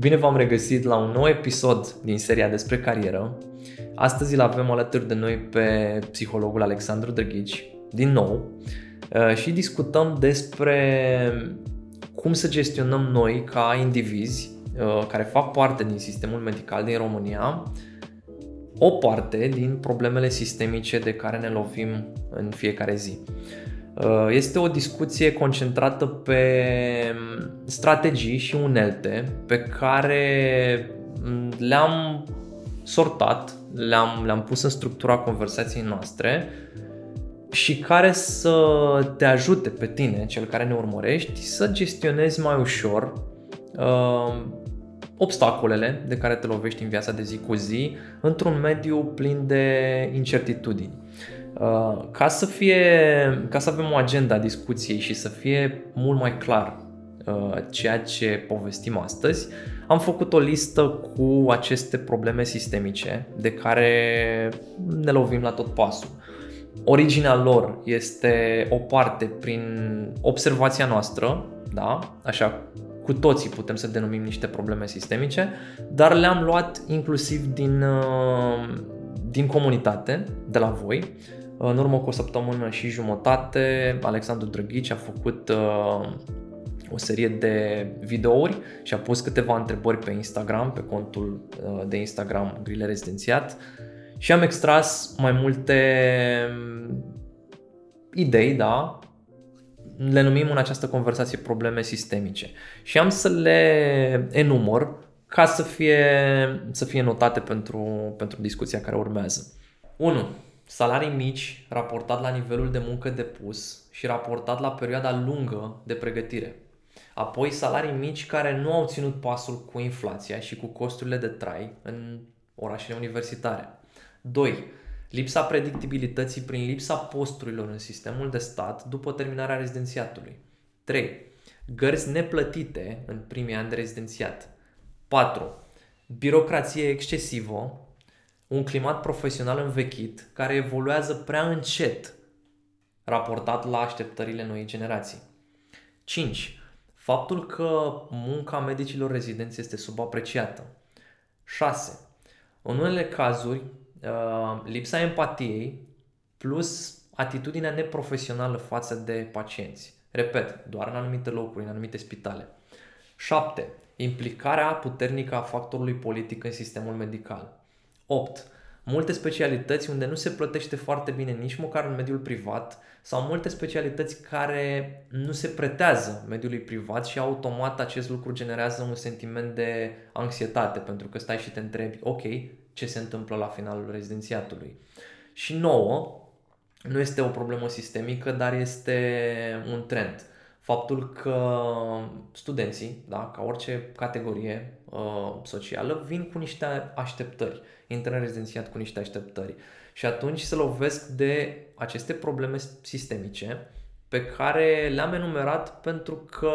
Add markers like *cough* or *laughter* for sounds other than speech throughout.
Bine v-am regăsit la un nou episod din seria despre carieră. Astăzi îl avem alături de noi pe psihologul Alexandru Drăghici, din nou, uh, și discutăm despre cum să gestionăm noi ca indivizi uh, care fac parte din sistemul medical din România o parte din problemele sistemice de care ne lovim în fiecare zi. Uh, este o discuție concentrată pe strategii și unelte pe care le-am sortat, le-am, le-am pus în structura conversației noastre și care să te ajute pe tine, cel care ne urmărești, să gestionezi mai ușor uh, obstacolele de care te lovești în viața de zi cu zi într-un mediu plin de incertitudini. Uh, ca să fie, ca să avem o agenda a discuției și să fie mult mai clar uh, ceea ce povestim astăzi, am făcut o listă cu aceste probleme sistemice de care ne lovim la tot pasul. Originea lor este o parte prin observația noastră, da? așa cu toții putem să denumim niște probleme sistemice, dar le-am luat inclusiv din, uh, din comunitate, de la voi. În urmă cu o săptămână și jumătate, Alexandru Drăghici a făcut uh, o serie de videouri și a pus câteva întrebări pe Instagram, pe contul uh, de Instagram Grile Rezidențiat și am extras mai multe idei, da, le numim în această conversație probleme sistemice și am să le enumăr ca să fie, să fie notate pentru, pentru discuția care urmează. 1. Salarii mici raportat la nivelul de muncă depus și raportat la perioada lungă de pregătire. Apoi salarii mici care nu au ținut pasul cu inflația și cu costurile de trai în orașele universitare. 2 lipsa predictibilității prin lipsa posturilor în sistemul de stat după terminarea rezidențiatului. 3. Gărzi neplătite în primii ani de rezidențiat. 4. Birocrație excesivă, un climat profesional învechit care evoluează prea încet raportat la așteptările noii generații. 5. Faptul că munca medicilor rezidenți este subapreciată. 6. În unele cazuri, Uh, lipsa empatiei plus atitudinea neprofesională față de pacienți. Repet, doar în anumite locuri, în anumite spitale. 7. Implicarea puternică a factorului politic în sistemul medical. 8. Multe specialități unde nu se plătește foarte bine nici măcar în mediul privat sau multe specialități care nu se pretează mediului privat și automat acest lucru generează un sentiment de anxietate pentru că stai și te întrebi, ok, ce se întâmplă la finalul rezidențiatului. Și nouă, nu este o problemă sistemică, dar este un trend. Faptul că studenții, da, ca orice categorie uh, socială, vin cu niște așteptări, intră în rezidențiat cu niște așteptări și atunci se lovesc de aceste probleme sistemice pe care le-am enumerat pentru că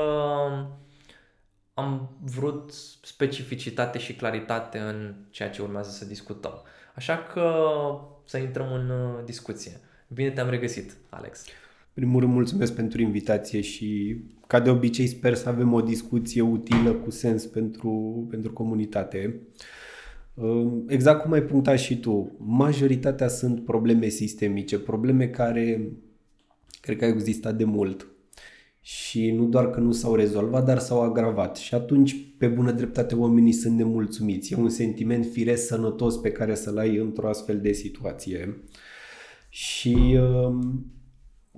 am vrut specificitate și claritate în ceea ce urmează să discutăm. Așa că să intrăm în uh, discuție. Bine te-am regăsit, Alex. Primul rând, mulțumesc pentru invitație și, ca de obicei, sper să avem o discuție utilă, cu sens pentru, pentru comunitate. Uh, exact cum ai punctat și tu, majoritatea sunt probleme sistemice, probleme care cred că au existat de mult și nu doar că nu s-au rezolvat, dar s-au agravat. Și atunci, pe bună dreptate, oamenii sunt nemulțumiți. E un sentiment firesc sănătos pe care să-l ai într-o astfel de situație. Și um,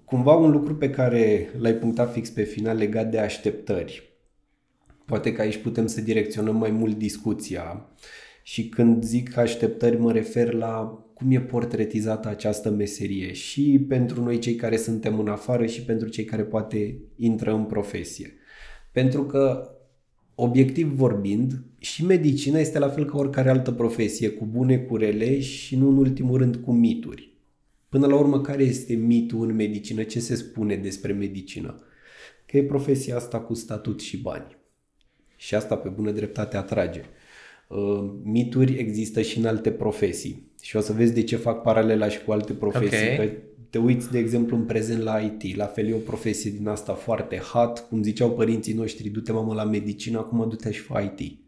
cumva un lucru pe care l-ai punctat fix pe final legat de așteptări. Poate că aici putem să direcționăm mai mult discuția. Și când zic așteptări, mă refer la cum e portretizată această meserie și pentru noi cei care suntem în afară și pentru cei care poate intră în profesie. Pentru că, obiectiv vorbind, și medicina este la fel ca oricare altă profesie, cu bune, cu rele și nu în ultimul rând cu mituri. Până la urmă, care este mitul în medicină? Ce se spune despre medicină? Că e profesia asta cu statut și bani. Și asta pe bună dreptate atrage. Uh, mituri există și în alte profesii și o să vezi de ce fac paralela și cu alte profesii. Okay. Că te uiți, de exemplu, în prezent la IT, la fel e o profesie din asta foarte hot, cum ziceau părinții noștri, du-te mamă la medicină, acum du-te și fă IT.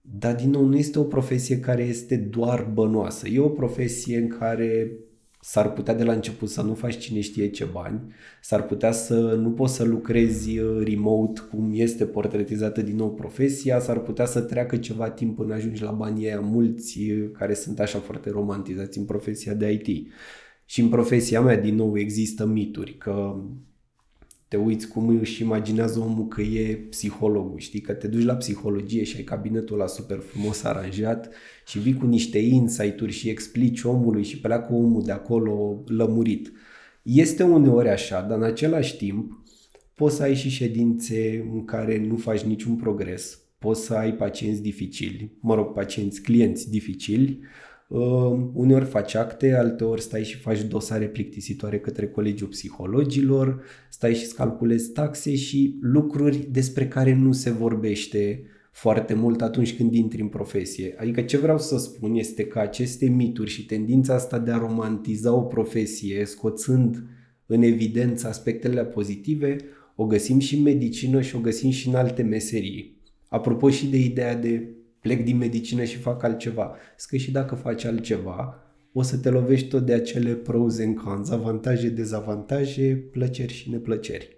dar din nou nu este o profesie care este doar bănoasă. E o profesie în care s-ar putea de la început să nu faci cine știe ce bani, s-ar putea să nu poți să lucrezi uh, remote cum este portretizată din nou profesia, s-ar putea să treacă ceva timp până ajungi la banii aia mulți uh, care sunt așa foarte romantizați în profesia de IT. Și în profesia mea, din nou, există mituri, că te uiți cum își imaginează omul că e psihologul, știi? Că te duci la psihologie și ai cabinetul ăla super frumos aranjat și vii cu niște insight-uri și explici omului și pleacă omul de acolo lămurit. Este uneori așa, dar în același timp poți să ai și ședințe în care nu faci niciun progres, poți să ai pacienți dificili, mă rog, pacienți, clienți dificili, Uh, uneori faci acte, alteori stai și faci dosare plictisitoare către colegiul psihologilor, stai și calculezi taxe și lucruri despre care nu se vorbește foarte mult atunci când intri în profesie. Adică ce vreau să spun este că aceste mituri și tendința asta de a romantiza o profesie, scoțând în evidență aspectele pozitive, o găsim și în medicină și o găsim și în alte meserii. Apropo și de ideea de plec din medicină și fac altceva. Că și dacă faci altceva, o să te lovești tot de acele pros and cons, avantaje, dezavantaje, plăceri și neplăceri.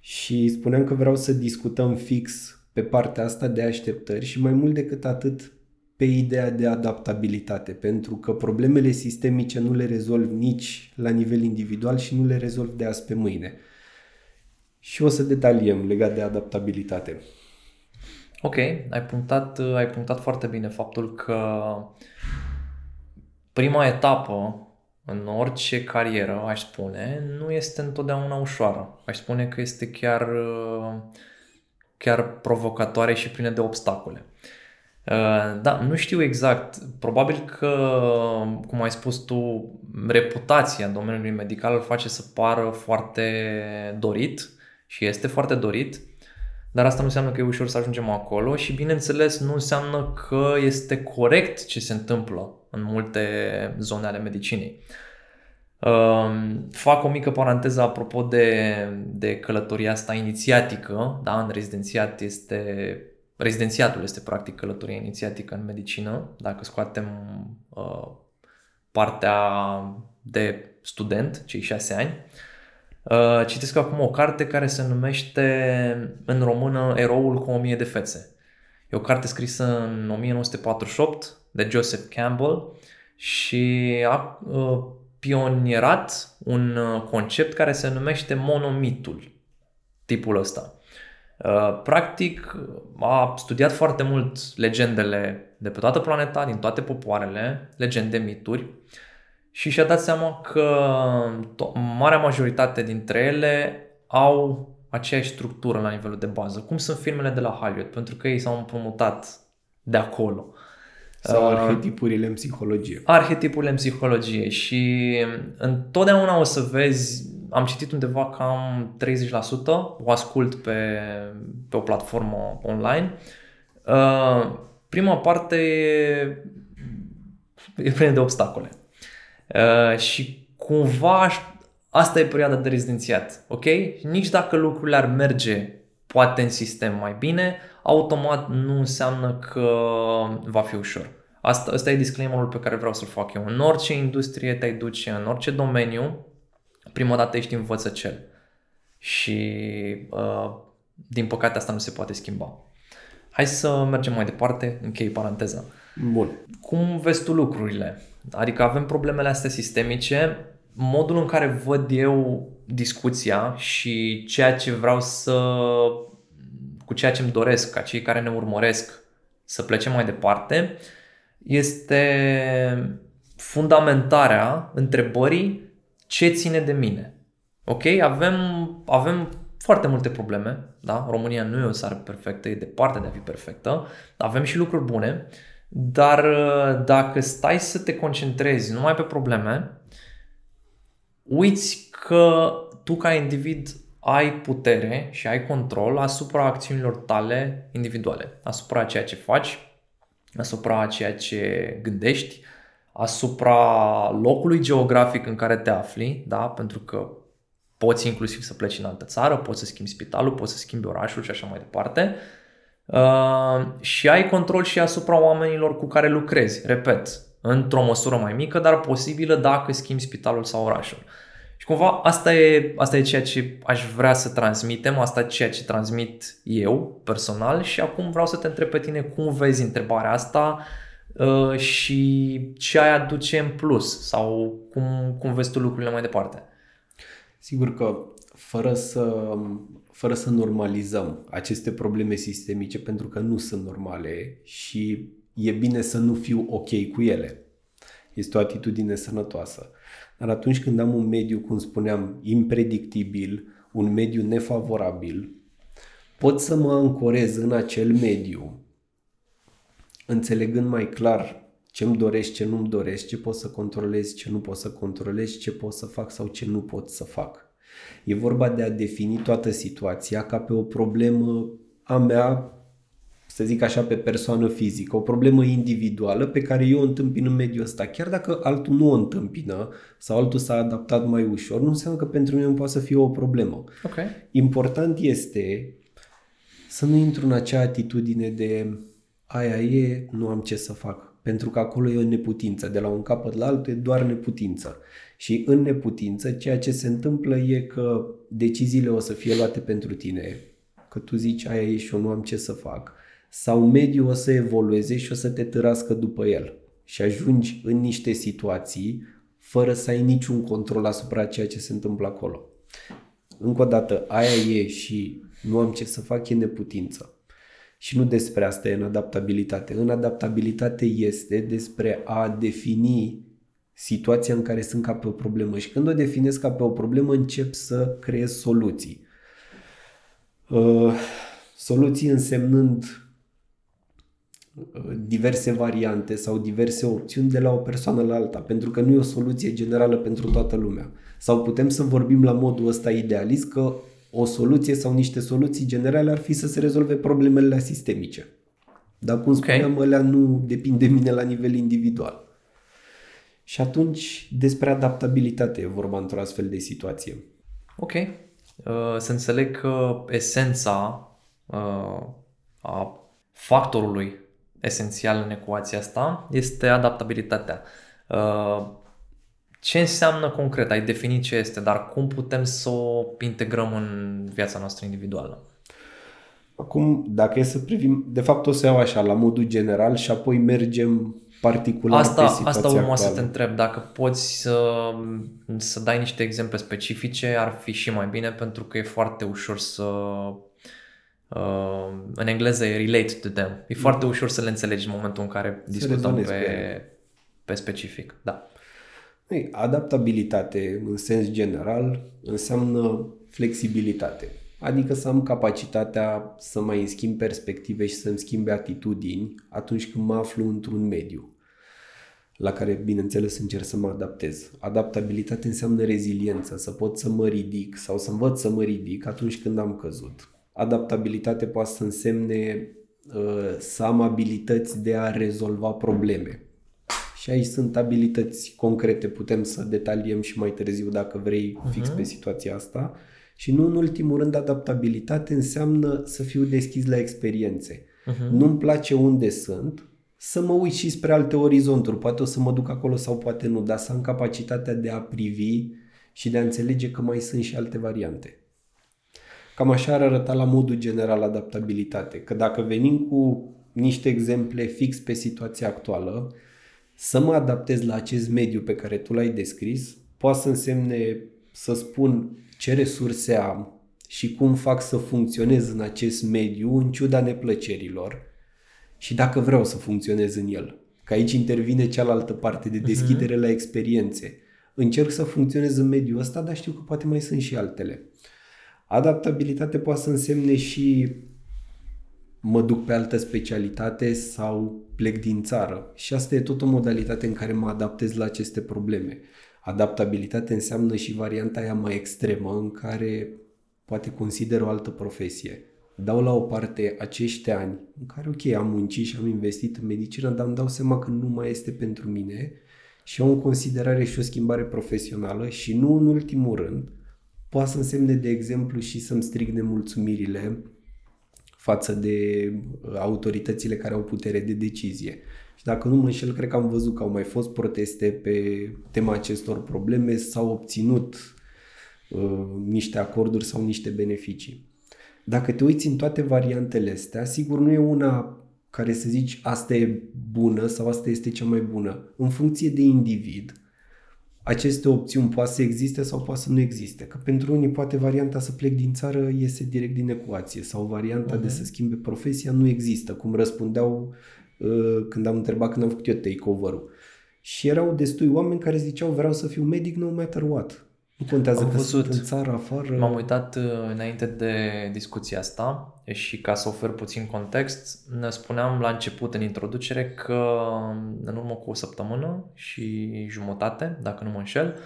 Și spuneam că vreau să discutăm fix pe partea asta de așteptări și mai mult decât atât pe ideea de adaptabilitate, pentru că problemele sistemice nu le rezolv nici la nivel individual și nu le rezolv de azi pe mâine. Și o să detaliem legat de adaptabilitate. Ok, ai punctat, ai punctat foarte bine faptul că prima etapă în orice carieră, aș spune, nu este întotdeauna ușoară. Aș spune că este chiar, chiar provocatoare și plină de obstacole. Da, nu știu exact. Probabil că, cum ai spus tu, reputația domeniului medical îl face să pară foarte dorit și este foarte dorit dar asta nu înseamnă că e ușor să ajungem acolo și bineînțeles nu înseamnă că este corect ce se întâmplă în multe zone ale medicinei. Um, fac o mică paranteză apropo de, de călătoria asta inițiatică, da, în rezidențiat este rezidențiatul este practic călătoria inițiatică în medicină, dacă scoatem uh, partea de student, cei șase ani. Uh, Uh, citesc acum o carte care se numește în română Eroul cu o mie de fețe. E o carte scrisă în 1948 de Joseph Campbell și a uh, pionierat un uh, concept care se numește monomitul, tipul ăsta. Practic a studiat foarte mult legendele de pe toată planeta, din toate popoarele, legende, mituri și și-a dat seama că to- marea majoritate dintre ele au aceeași structură la nivelul de bază, cum sunt filmele de la Hollywood, pentru că ei s-au împrumutat de acolo. Sau uh, arhetipurile în psihologie. Arhetipurile în psihologie și întotdeauna o să vezi, am citit undeva cam 30%, o ascult pe, pe o platformă online. Uh, prima parte e, e plină de obstacole. Uh, și cumva asta e perioada de rezidențiat, ok? Nici dacă lucrurile ar merge poate în sistem mai bine, automat nu înseamnă că va fi ușor. Asta, asta e disclaimerul pe care vreau să-l fac eu. În orice industrie te-ai duce, în orice domeniu, prima dată ești învățăcel. Și uh, din păcate asta nu se poate schimba. Hai să mergem mai departe, închei paranteza. Bun. Cum vezi tu lucrurile? Adică avem problemele astea sistemice, modul în care văd eu discuția și ceea ce vreau să, cu ceea ce îmi doresc ca cei care ne urmăresc să plecem mai departe, este fundamentarea întrebării ce ține de mine. Ok? Avem, avem foarte multe probleme, da? România nu e o țară perfectă, e departe de a fi perfectă, avem și lucruri bune, dar uh, dacă stai să te concentrezi numai pe probleme, uiți că tu ca individ ai putere și ai control asupra acțiunilor tale individuale, asupra ceea ce faci, asupra ceea ce gândești, asupra locului geografic în care te afli, da? pentru că poți inclusiv să pleci în altă țară, poți să schimbi spitalul, poți să schimbi orașul și așa mai departe. uh, și ai control și asupra oamenilor cu care lucrezi, repet, într-o măsură mai mică, dar posibilă dacă schimbi spitalul sau orașul. Și cumva asta e, asta e ceea ce aș vrea să transmitem, asta e ceea ce transmit eu personal și acum vreau să te întreb pe tine cum vezi întrebarea asta uh, și ce ai aduce în plus sau cum, cum vezi tu lucrurile mai departe. Sigur că fără să, fără să normalizăm aceste probleme sistemice pentru că nu sunt normale și e bine să nu fiu ok cu ele. Este o atitudine sănătoasă. Dar atunci când am un mediu, cum spuneam, impredictibil, un mediu nefavorabil, pot să mă ancorez în acel mediu, înțelegând mai clar ce-mi doresc, ce nu-mi doresc, ce pot să controlez, ce nu pot să controlez, ce pot să fac sau ce nu pot să fac. E vorba de a defini toată situația ca pe o problemă a mea, să zic așa, pe persoană fizică, o problemă individuală pe care eu o întâmpin în mediul ăsta. Chiar dacă altul nu o întâmpină sau altul s-a adaptat mai ușor, nu înseamnă că pentru mine nu poate să fie o problemă. Okay. Important este să nu intru în acea atitudine de aia e, nu am ce să fac. Pentru că acolo e o neputință. De la un capăt la altul e doar neputință. Și în neputință, ceea ce se întâmplă e că deciziile o să fie luate pentru tine, că tu zici aia e și eu nu am ce să fac, sau mediul o să evolueze și o să te târască după el. Și ajungi în niște situații fără să ai niciun control asupra ceea ce se întâmplă acolo. Încă o dată, aia e și nu am ce să fac, e neputință. Și nu despre asta e în adaptabilitate. În adaptabilitate este despre a defini situația în care sunt ca pe o problemă și când o definesc ca pe o problemă încep să creez soluții. Uh, soluții însemnând uh, diverse variante sau diverse opțiuni de la o persoană la alta, pentru că nu e o soluție generală pentru toată lumea. Sau putem să vorbim la modul ăsta idealist că o soluție sau niște soluții generale ar fi să se rezolve problemele sistemice. Dar cum spuneam, okay. alea nu depind de mine la nivel individual. Și atunci despre adaptabilitate e vorba într-o astfel de situație. Ok. Uh, să înțeleg că esența uh, a factorului esențial în ecuația asta este adaptabilitatea. Uh, ce înseamnă concret? Ai definit ce este, dar cum putem să o integrăm în viața noastră individuală? Acum, dacă e să privim, de fapt o să iau așa, la modul general și apoi mergem particular asta, pe situația Asta urma actuală. să te întreb, dacă poți să, să dai niște exemple specifice, ar fi și mai bine pentru că e foarte ușor să uh, în engleză e relate to them. E foarte mm. ușor să le înțelegi în momentul în care să discutăm pe, pe, pe specific. Da. Ei, adaptabilitate în sens general înseamnă flexibilitate. Adică să am capacitatea să mai schimb perspective și să-mi schimbe atitudini atunci când mă aflu într-un mediu la care, bineînțeles, încerc să mă adaptez. Adaptabilitate înseamnă reziliență, să pot să mă ridic sau să învăț să mă ridic atunci când am căzut. Adaptabilitate poate să însemne uh, să am abilități de a rezolva probleme. Și aici sunt abilități concrete, putem să detaliem și mai târziu dacă vrei fix uh-huh. pe situația asta. Și nu în ultimul rând, adaptabilitate înseamnă să fiu deschis la experiențe. Uh-huh. Nu-mi place unde sunt, să mă uit și spre alte orizonturi. Poate o să mă duc acolo sau poate nu, dar să am capacitatea de a privi și de a înțelege că mai sunt și alte variante. Cam așa ar arăta la modul general adaptabilitate. Că dacă venim cu niște exemple fix pe situația actuală, să mă adaptez la acest mediu pe care tu l-ai descris, poate să însemne să spun ce resurse am și cum fac să funcționez în acest mediu în ciuda neplăcerilor și dacă vreau să funcționez în el. Că aici intervine cealaltă parte de deschidere uh-huh. la experiențe. Încerc să funcționez în mediul ăsta, dar știu că poate mai sunt și altele. Adaptabilitate poate să însemne și mă duc pe altă specialitate sau plec din țară. Și asta e tot o modalitate în care mă adaptez la aceste probleme. Adaptabilitate înseamnă și varianta aia mai extremă în care poate consider o altă profesie. Dau la o parte acești ani în care, ok, am muncit și am investit în medicină, dar îmi dau seama că nu mai este pentru mine și au în considerare și o schimbare profesională și nu în ultimul rând, poate să însemne, de exemplu, și să-mi strig nemulțumirile față de autoritățile care au putere de decizie. Și dacă nu mă înșel, cred că am văzut că au mai fost proteste pe tema acestor probleme, s-au obținut uh, niște acorduri sau niște beneficii. Dacă te uiți în toate variantele astea, sigur nu e una care să zici asta e bună sau asta este cea mai bună. În funcție de individ, aceste opțiuni poate să existe sau poate să nu existe. Că pentru unii poate varianta să plec din țară iese direct din ecuație sau varianta uh-huh. de mhm. să schimbe profesia nu există, cum răspundeau uh, când am întrebat când am făcut eu takeover-ul. Și erau destui oameni care ziceau vreau să fiu medic no matter what. Nu contează Am că văzut, sunt în țară, afară. M-am uitat uh, înainte de discuția asta și ca să ofer puțin context, ne spuneam la început în introducere că în urmă cu o săptămână și jumătate, dacă nu mă înșel,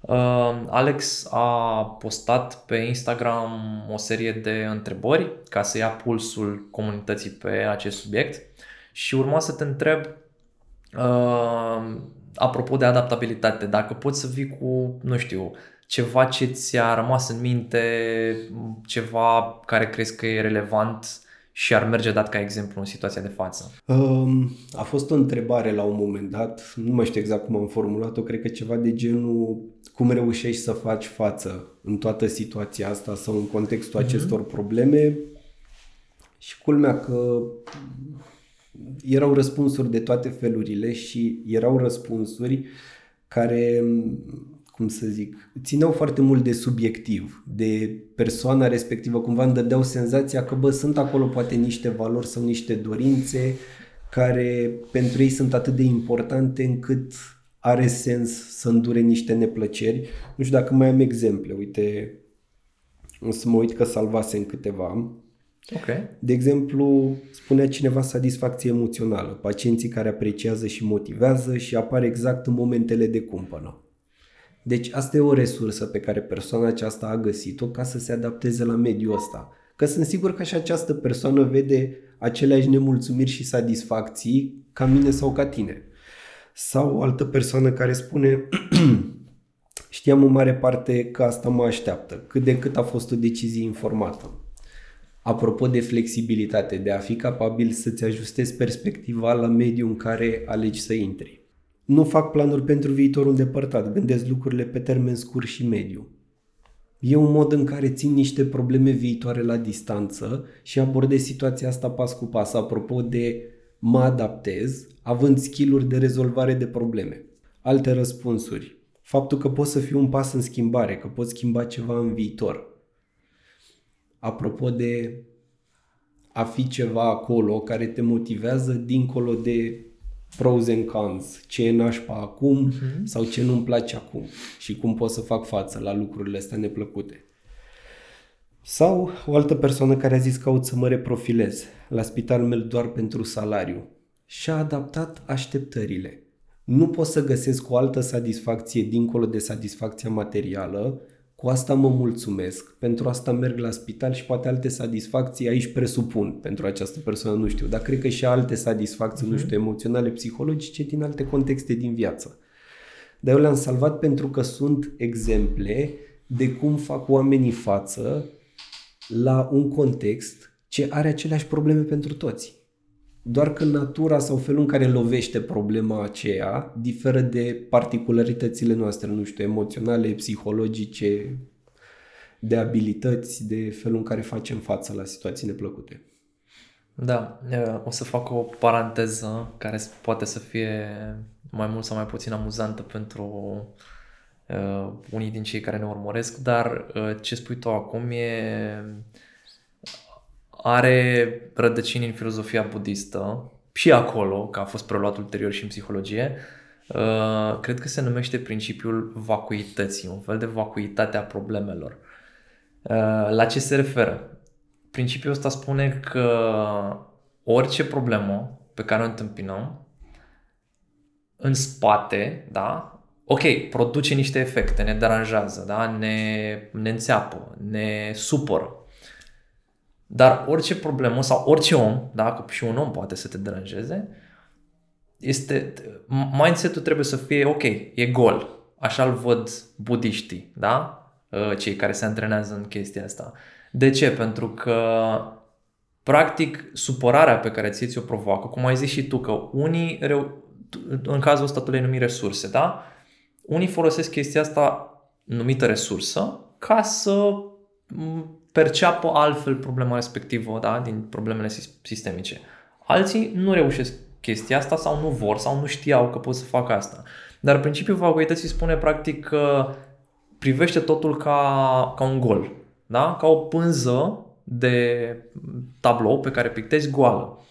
uh, Alex a postat pe Instagram o serie de întrebări ca să ia pulsul comunității pe acest subiect și urma să te întreb uh, apropo de adaptabilitate, dacă poți să vii cu, nu știu, ceva ce ți-a rămas în minte, ceva care crezi că e relevant și ar merge dat ca exemplu în situația de față? Um, a fost o întrebare la un moment dat, nu mai știu exact cum am formulat-o, cred că ceva de genul cum reușești să faci față în toată situația asta sau în contextul mm-hmm. acestor probleme și culmea că erau răspunsuri de toate felurile și erau răspunsuri care, cum să zic, țineau foarte mult de subiectiv, de persoana respectivă. Cumva îmi dădeau senzația că, bă, sunt acolo poate niște valori sau niște dorințe care pentru ei sunt atât de importante încât are sens să îndure niște neplăceri. Nu știu dacă mai am exemple. Uite, o să mă uit că salvasem câteva. Okay. De exemplu, spunea cineva satisfacție emoțională, pacienții care apreciază și motivează și apar exact în momentele de cumpănă. Deci asta e o resursă pe care persoana aceasta a găsit-o ca să se adapteze la mediul ăsta. Că sunt sigur că și această persoană vede aceleași nemulțumiri și satisfacții ca mine sau ca tine. Sau o altă persoană care spune *clears throat* știam în mare parte că asta mă așteaptă, cât de cât a fost o decizie informată Apropo de flexibilitate, de a fi capabil să-ți ajustezi perspectiva la mediul în care alegi să intri. Nu fac planuri pentru viitorul îndepărtat, gândesc lucrurile pe termen scurt și mediu. E un mod în care țin niște probleme viitoare la distanță și abordez situația asta pas cu pas, apropo de mă adaptez, având skill de rezolvare de probleme. Alte răspunsuri. Faptul că poți să fii un pas în schimbare, că poți schimba ceva în viitor apropo de a fi ceva acolo care te motivează dincolo de pros and cons, ce e nașpa acum uh-huh. sau ce nu-mi place acum și cum pot să fac față la lucrurile astea neplăcute. Sau o altă persoană care a zis caut să mă reprofilez la spitalul meu doar pentru salariu și a adaptat așteptările. Nu pot să găsesc o altă satisfacție dincolo de satisfacția materială cu asta mă mulțumesc, pentru asta merg la spital și poate alte satisfacții aici presupun pentru această persoană, nu știu, dar cred că și alte satisfacții, uh-huh. nu mhm. știu, emoționale, psihologice din alte contexte din viață. Dar eu le-am salvat pentru că sunt exemple de cum fac oamenii față la un context ce are aceleași probleme pentru toți. Doar că natura sau felul în care lovește problema aceea diferă de particularitățile noastre, nu știu, emoționale, psihologice, de abilități, de felul în care facem față la situații neplăcute. Da, o să fac o paranteză care poate să fie mai mult sau mai puțin amuzantă pentru uh, unii din cei care ne urmăresc, dar uh, ce spui tu acum e are rădăcini în filozofia budistă și acolo, că a fost preluat ulterior și în psihologie, uh, cred că se numește principiul vacuității, un fel de vacuitate a problemelor. Uh, la ce se referă? Principiul ăsta spune că orice problemă pe care o întâmpinăm, în spate, da, ok, produce niște efecte, ne deranjează, da, ne, ne înțeapă, ne supără, dar orice problemă sau orice om, da, că și un om poate să te deranjeze, este, mindset-ul trebuie să fie ok, e gol. Așa-l văd budiștii, da? Ă, cei care se antrenează în chestia asta. De ce? Pentru că Practic, supărarea pe care ție ți-o provoacă, cum ai zis și tu, că unii, reu- în cazul ăsta tu le numi resurse, da? Unii folosesc chestia asta numită resursă ca să perceapă altfel problema respectivă da? din problemele sistemice. Alții nu reușesc chestia asta sau nu vor sau nu știau că pot să facă asta. Dar principiul vagoității spune practic că privește totul ca, ca un gol, da? ca o pânză de tablou pe care pictezi goală.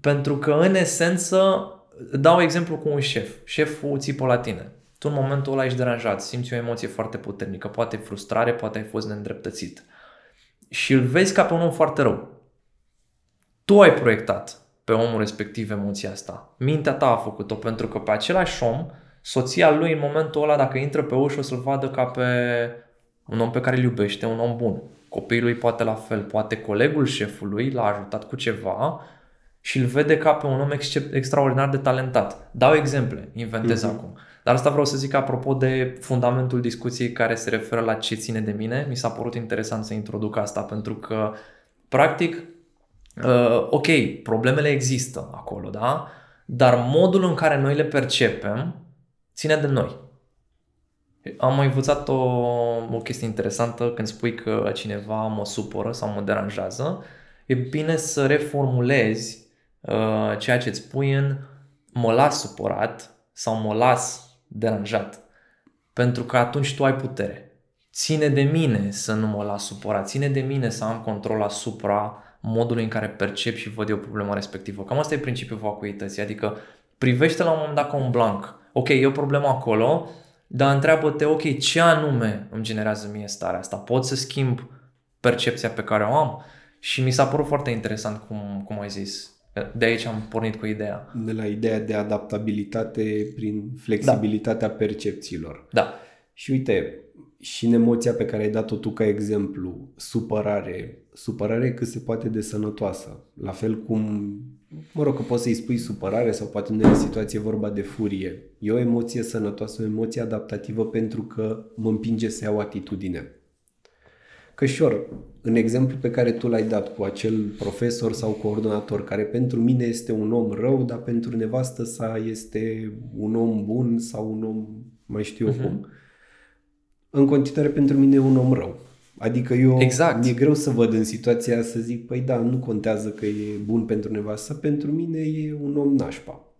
Pentru că în esență, dau exemplu cu un șef. Șeful țipă la tine. Tu în momentul ăla ești deranjat, simți o emoție foarte puternică, poate frustrare, poate ai fost neîndreptățit. Și îl vezi ca pe un om foarte rău. Tu ai proiectat pe omul respectiv emoția asta. Mintea ta a făcut-o pentru că pe același om, soția lui în momentul ăla, dacă intră pe ușă, o să-l vadă ca pe un om pe care îl iubește, un om bun. Copilul lui poate la fel, poate colegul șefului l-a ajutat cu ceva și îl vede ca pe un om extraordinar de talentat. Dau exemple, inventez mm-hmm. acum. Dar asta vreau să zic apropo de fundamentul discuției care se referă la ce ține de mine. Mi s-a părut interesant să introduc asta pentru că, practic, uh, ok, problemele există acolo, da? Dar modul în care noi le percepem ține de noi. Am mai învățat o, o chestie interesantă când spui că cineva mă supără sau mă deranjează. E bine să reformulezi uh, ceea ce îți spui în mă las supărat sau mă las deranjat. Pentru că atunci tu ai putere. Ține de mine să nu mă las supărat, ține de mine să am control asupra modului în care percep și văd eu problema respectivă. Cam asta e principiul vacuității, adică privește la un moment dat ca un blank. Ok, e o problemă acolo, dar întreabă-te, ok, ce anume îmi generează mie starea asta? Pot să schimb percepția pe care o am? Și mi s-a părut foarte interesant cum, cum ai zis. De aici am pornit cu ideea. De la ideea de adaptabilitate prin flexibilitatea da. percepțiilor. Da. Și uite, și în emoția pe care ai dat-o tu ca exemplu, supărare, supărare cât se poate de sănătoasă. La fel cum, mă rog, că poți să-i spui supărare sau poate în unele situații e vorba de furie. E o emoție sănătoasă, o emoție adaptativă pentru că mă împinge să iau atitudine. Cășor, în exemplu pe care tu l-ai dat cu acel profesor sau coordonator, care pentru mine este un om rău, dar pentru nevastă sa este un om bun sau un om mai știu uh-huh. cum, în continuare pentru mine e un om rău. Adică eu, exact. mi-e greu să văd în situația să zic, păi da, nu contează că e bun pentru nevastă, pentru mine e un om nașpa.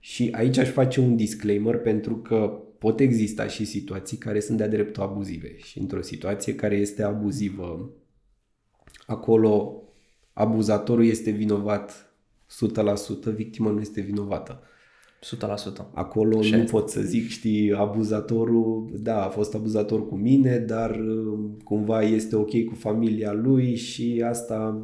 Și aici aș face un disclaimer pentru că pot exista și situații care sunt de-a dreptul abuzive. Și într-o situație care este abuzivă, acolo abuzatorul este vinovat 100%, victima nu este vinovată. 100%. Acolo și nu pot să zic, știi, abuzatorul, da, a fost abuzator cu mine, dar um, cumva este ok cu familia lui și asta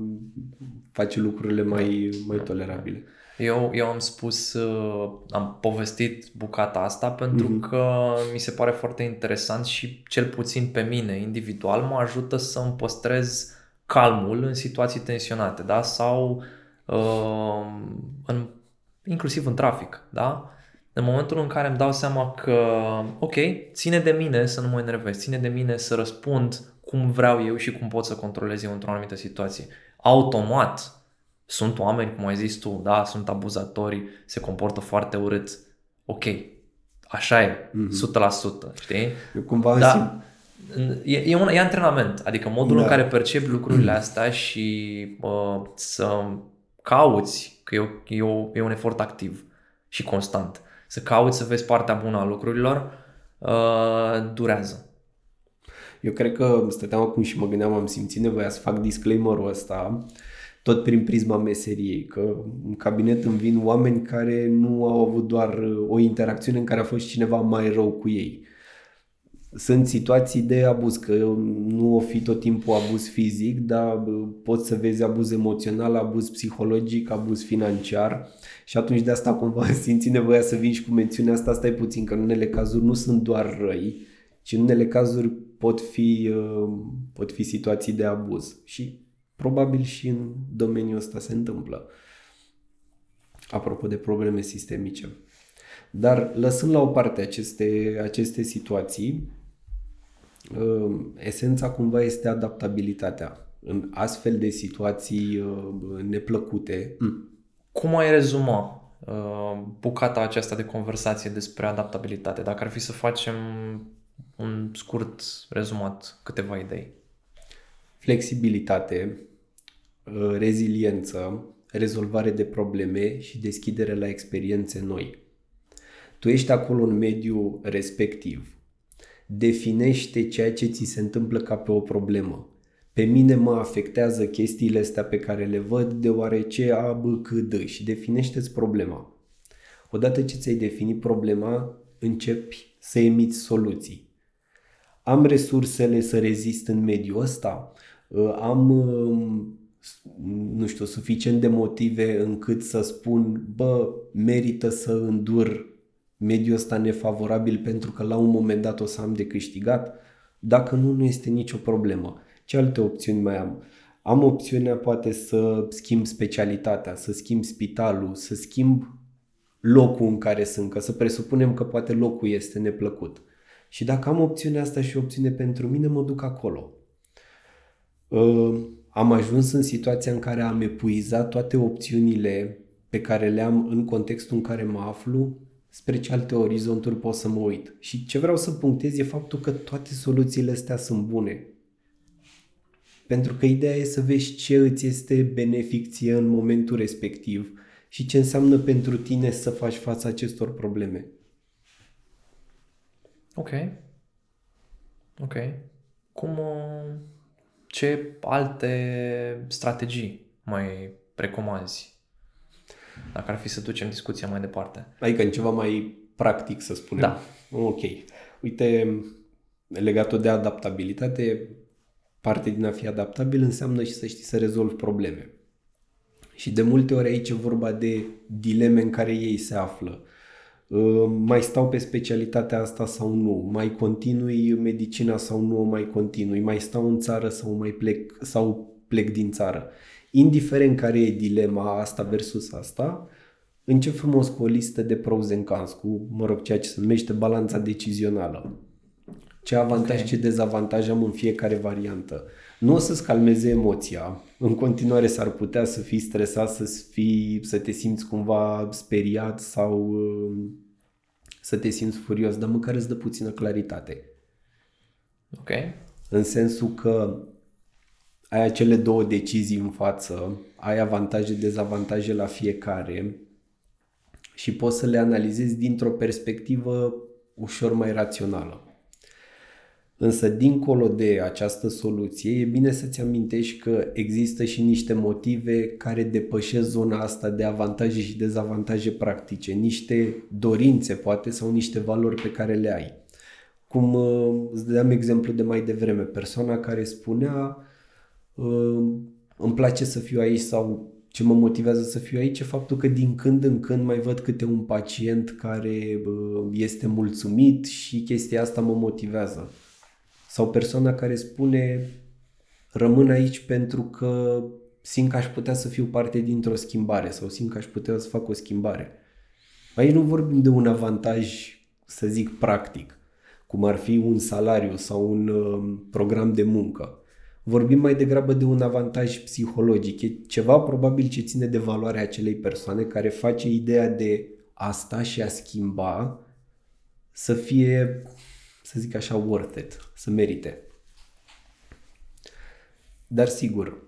face lucrurile mai, mai tolerabile. Eu, eu am spus, uh, am povestit bucata asta pentru mm-hmm. că mi se pare foarte interesant și cel puțin pe mine individual mă ajută să îmi păstrez calmul în situații tensionate, da? Sau uh, în, inclusiv în trafic, da? În momentul în care îmi dau seama că, ok, ține de mine să nu mă enervez, ține de mine să răspund cum vreau eu și cum pot să controlez eu într-o anumită situație. Automat, sunt oameni, cum ai zis tu, da, sunt abuzatori, se comportă foarte urât. Ok, așa e, mm-hmm. 100%, știi? Eu cumva da, e, e, un, e antrenament, adică modul da. în care percepi lucrurile astea și uh, să cauți, că e, e, o, e un efort activ și constant, să cauți să vezi partea bună a lucrurilor, uh, durează. Eu cred că stăteam acum și mă gândeam, am simțit nevoia să fac disclaimer-ul ăsta, tot prin prisma meseriei, că în cabinet îmi vin oameni care nu au avut doar o interacțiune în care a fost cineva mai rău cu ei. Sunt situații de abuz, că nu o fi tot timpul abuz fizic, dar poți să vezi abuz emoțional, abuz psihologic, abuz financiar și atunci de asta cumva *laughs* simți nevoia să vin și cu mențiunea asta, stai puțin, că în unele cazuri nu sunt doar răi, ci în unele cazuri pot fi, pot fi situații de abuz. Și Probabil și în domeniul ăsta se întâmplă. Apropo de probleme sistemice. Dar lăsând la o parte aceste, aceste situații, uh, esența cumva este adaptabilitatea. în astfel de situații uh, neplăcute. Mm. Cum ai rezuma uh, bucata aceasta de conversație despre adaptabilitate? Dacă ar fi să facem un scurt rezumat, câteva idei. Flexibilitate, uh, reziliență, rezolvare de probleme și deschidere la experiențe noi. Tu ești acolo în mediul respectiv. Definește ceea ce ți se întâmplă ca pe o problemă. Pe mine mă afectează chestiile astea pe care le văd deoarece A, B, C, D și definește-ți problema. Odată ce ți-ai definit problema, începi să emiți soluții. Am resursele să rezist în mediul ăsta? Am nu știu, suficient de motive încât să spun, bă, merită să îndur mediul ăsta nefavorabil pentru că la un moment dat o să am de câștigat? Dacă nu, nu este nicio problemă. Ce alte opțiuni mai am? Am opțiunea poate să schimb specialitatea, să schimb spitalul, să schimb locul în care sunt, că să presupunem că poate locul este neplăcut. Și dacă am opțiunea asta și opțiune pentru mine, mă duc acolo. Uh, am ajuns în situația în care am epuizat toate opțiunile pe care le am în contextul în care mă aflu, spre ce alte orizonturi pot să mă uit. Și ce vreau să punctez e faptul că toate soluțiile astea sunt bune. Pentru că ideea e să vezi ce îți este benefic ție în momentul respectiv și ce înseamnă pentru tine să faci față acestor probleme. Ok. Ok. Cum, uh, ce alte strategii mai recomanzi? Dacă ar fi să ducem discuția mai departe. Adică în ceva mai practic, să spunem. Da. Ok. Uite, legat de adaptabilitate, parte din a fi adaptabil înseamnă și să știi să rezolvi probleme. Și de multe ori aici e vorba de dileme în care ei se află. Uh, mai stau pe specialitatea asta sau nu? Mai continui medicina sau nu o mai continui? Mai stau în țară sau mai plec sau plec din țară? Indiferent care e dilema asta versus asta, încep frumos cu o listă de pros and cons, cu, mă rog, ceea ce se numește balanța decizională. Ce avantaj, okay. ce dezavantaj am în fiecare variantă. Nu o să-ți calmeze emoția. În continuare s-ar putea să fii stresat, să, fii, să te simți cumva speriat sau uh, să te simți furios, dar măcar îți dă puțină claritate. Ok. În sensul că ai acele două decizii în față, ai avantaje, dezavantaje la fiecare și poți să le analizezi dintr-o perspectivă ușor mai rațională. Însă, dincolo de această soluție, e bine să-ți amintești că există și niște motive care depășesc zona asta de avantaje și dezavantaje practice, niște dorințe, poate, sau niște valori pe care le ai. Cum uh, îți dădeam exemplu de mai devreme, persoana care spunea uh, îmi place să fiu aici sau ce mă motivează să fiu aici e faptul că din când în când mai văd câte un pacient care uh, este mulțumit și chestia asta mă motivează sau persoana care spune rămân aici pentru că simt că aș putea să fiu parte dintr-o schimbare sau simt că aș putea să fac o schimbare. Aici nu vorbim de un avantaj, să zic, practic, cum ar fi un salariu sau un uh, program de muncă. Vorbim mai degrabă de un avantaj psihologic. E ceva probabil ce ține de valoarea acelei persoane care face ideea de asta și a schimba să fie să zic așa, worth it, să merite. Dar sigur,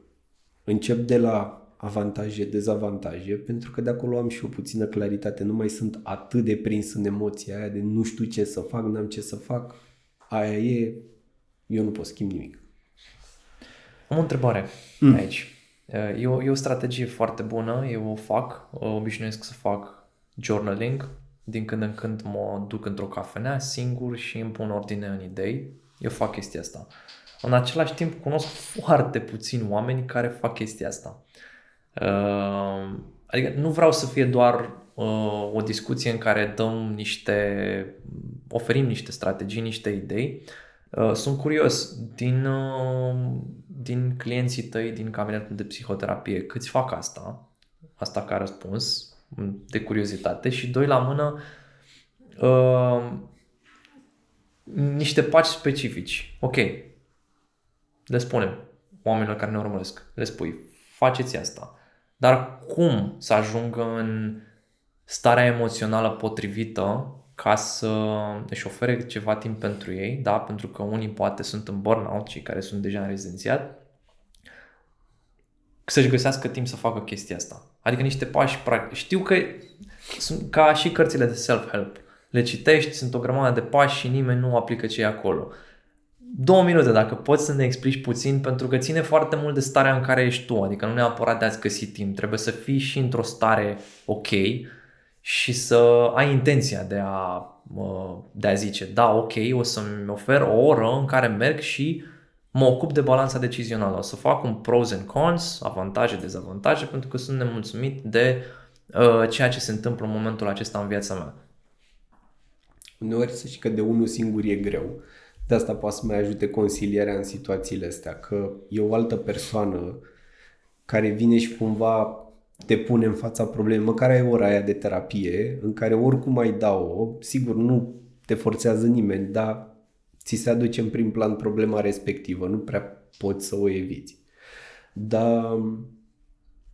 încep de la avantaje, dezavantaje, pentru că de acolo am și o puțină claritate, nu mai sunt atât de prins în emoția aia de nu știu ce să fac, n-am ce să fac, aia e, eu nu pot schimbi nimic. Am o întrebare mm. aici. E o, e o strategie foarte bună, eu o fac, obișnuiesc să fac journaling, din când în când mă duc într-o cafenea singur și îmi pun ordine în idei. Eu fac chestia asta. În același timp cunosc foarte puțini oameni care fac chestia asta. Uh, adică nu vreau să fie doar uh, o discuție în care dăm niște, oferim niște strategii, niște idei. Uh, sunt curios, din, din clienții tăi din cabinetul de psihoterapie, câți fac asta? Asta ca răspuns de curiozitate și doi la mână uh, niște pași specifici. Ok, le spunem. oamenilor care ne urmăresc. Le spui, faceți asta. Dar cum să ajungă în starea emoțională potrivită ca să își ofere ceva timp pentru ei, da? pentru că unii poate sunt în burnout, cei care sunt deja în rezidențiat, să-și găsească timp să facă chestia asta. Adică niște pași practici. Știu că sunt ca și cărțile de self-help. Le citești, sunt o grămadă de pași și nimeni nu aplică ce e acolo. Două minute, dacă poți să ne explici puțin, pentru că ține foarte mult de starea în care ești tu, adică nu neapărat de a-ți găsi timp, trebuie să fii și într-o stare ok și să ai intenția de a, de a zice, da, ok, o să-mi ofer o oră în care merg și mă ocup de balanța decizională. O să fac un pros and cons, avantaje, dezavantaje, pentru că sunt nemulțumit de uh, ceea ce se întâmplă în momentul acesta în viața mea. Uneori să știi că de unul singur e greu. De asta poate să mai ajute consilierea în situațiile astea, că e o altă persoană care vine și cumva te pune în fața problemei, măcar ai ora aia de terapie, în care oricum ai da-o, sigur nu te forțează nimeni, dar ți se aduce în prim plan problema respectivă, nu prea poți să o eviți. Dar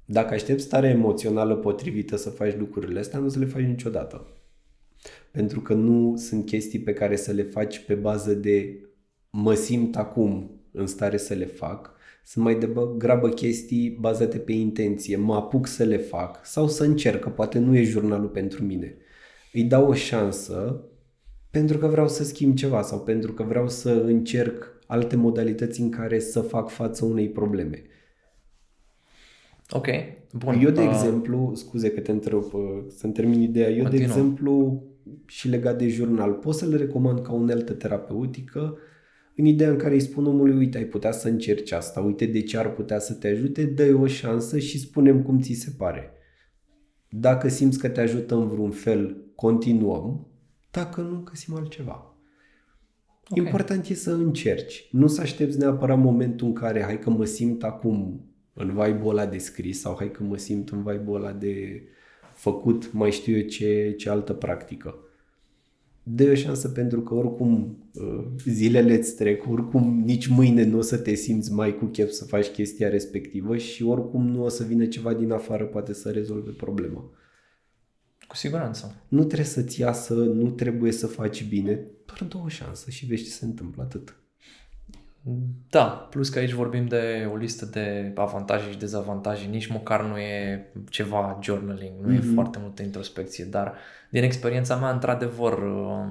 dacă aștepți starea emoțională potrivită să faci lucrurile astea, nu să le faci niciodată. Pentru că nu sunt chestii pe care să le faci pe bază de mă simt acum în stare să le fac, sunt mai degrabă chestii bazate pe intenție, mă apuc să le fac sau să încerc, că poate nu e jurnalul pentru mine. Îi dau o șansă pentru că vreau să schimb ceva sau pentru că vreau să încerc alte modalități în care să fac față unei probleme. Ok, bun. Eu, de uh... exemplu, scuze că te întreb, uh, să-mi termin ideea, eu, Continuă. de exemplu, și legat de jurnal, pot să le recomand ca uneltă terapeutică în ideea în care îi spun omului, uite, ai putea să încerci asta, uite de ce ar putea să te ajute, dă o șansă și spunem cum ți se pare. Dacă simți că te ajută în vreun fel, continuăm, dacă nu, găsim altceva. Okay. Important e să încerci. Nu să aștepți neapărat momentul în care hai că mă simt acum în vibe ăla de scris sau hai că mă simt în vibe ăla de făcut mai știu eu ce, ce altă practică. Dă o șansă pentru că oricum uh, zilele îți trec, oricum nici mâine nu o să te simți mai cu chef să faci chestia respectivă și oricum nu o să vină ceva din afară poate să rezolve problema. Cu siguranță. Nu trebuie să-ți iasă, nu trebuie să faci bine, doar dă o șansă și vezi ce se întâmplă, atât. Da, plus că aici vorbim de o listă de avantaje și dezavantaje, nici măcar nu e ceva journaling, nu mm-hmm. e mhm. foarte multă introspecție, dar din experiența mea, într-adevăr, uh,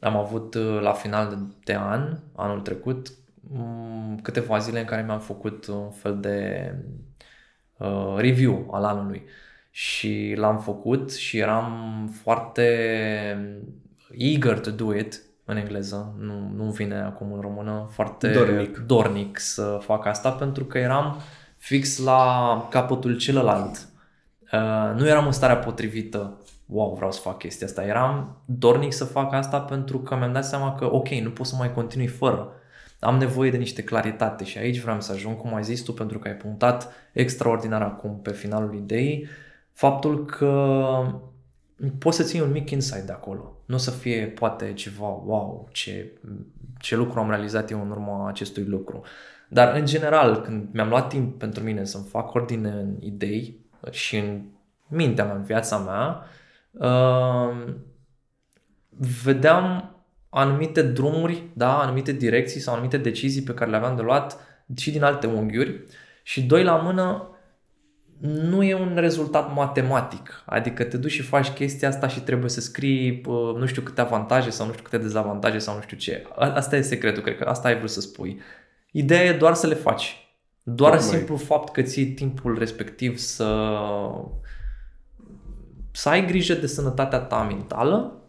am avut uh, la final de an, anul trecut, mm, câteva zile în care mi-am făcut un fel de uh, review al anului și l-am făcut și eram foarte eager to do it în engleză, nu, nu vine acum în română, foarte dornic. dornic să fac asta pentru că eram fix la capătul celălalt. Uh, nu eram în starea potrivită, wow, vreau să fac chestia asta. Eram dornic să fac asta pentru că mi-am dat seama că, ok, nu pot să mai continui fără. Am nevoie de niște claritate și aici vreau să ajung, cum ai zis tu, pentru că ai punctat extraordinar acum pe finalul ideii, faptul că poți să ții un mic insight de acolo. Nu o să fie poate ceva, wow, ce, ce lucru am realizat eu în urma acestui lucru. Dar în general, când mi-am luat timp pentru mine să-mi fac ordine în idei și în mintea mea, în viața mea, uh, vedeam anumite drumuri, da, anumite direcții sau anumite decizii pe care le aveam de luat și din alte unghiuri și doi la mână nu e un rezultat matematic. Adică te duci și faci chestia asta și trebuie să scrii nu știu câte avantaje sau nu știu câte dezavantaje sau nu știu ce. Asta e secretul, cred că asta ai vrut să spui. Ideea e doar să le faci. Doar Tocmai. simplu fapt că ții timpul respectiv să să ai grijă de sănătatea ta mentală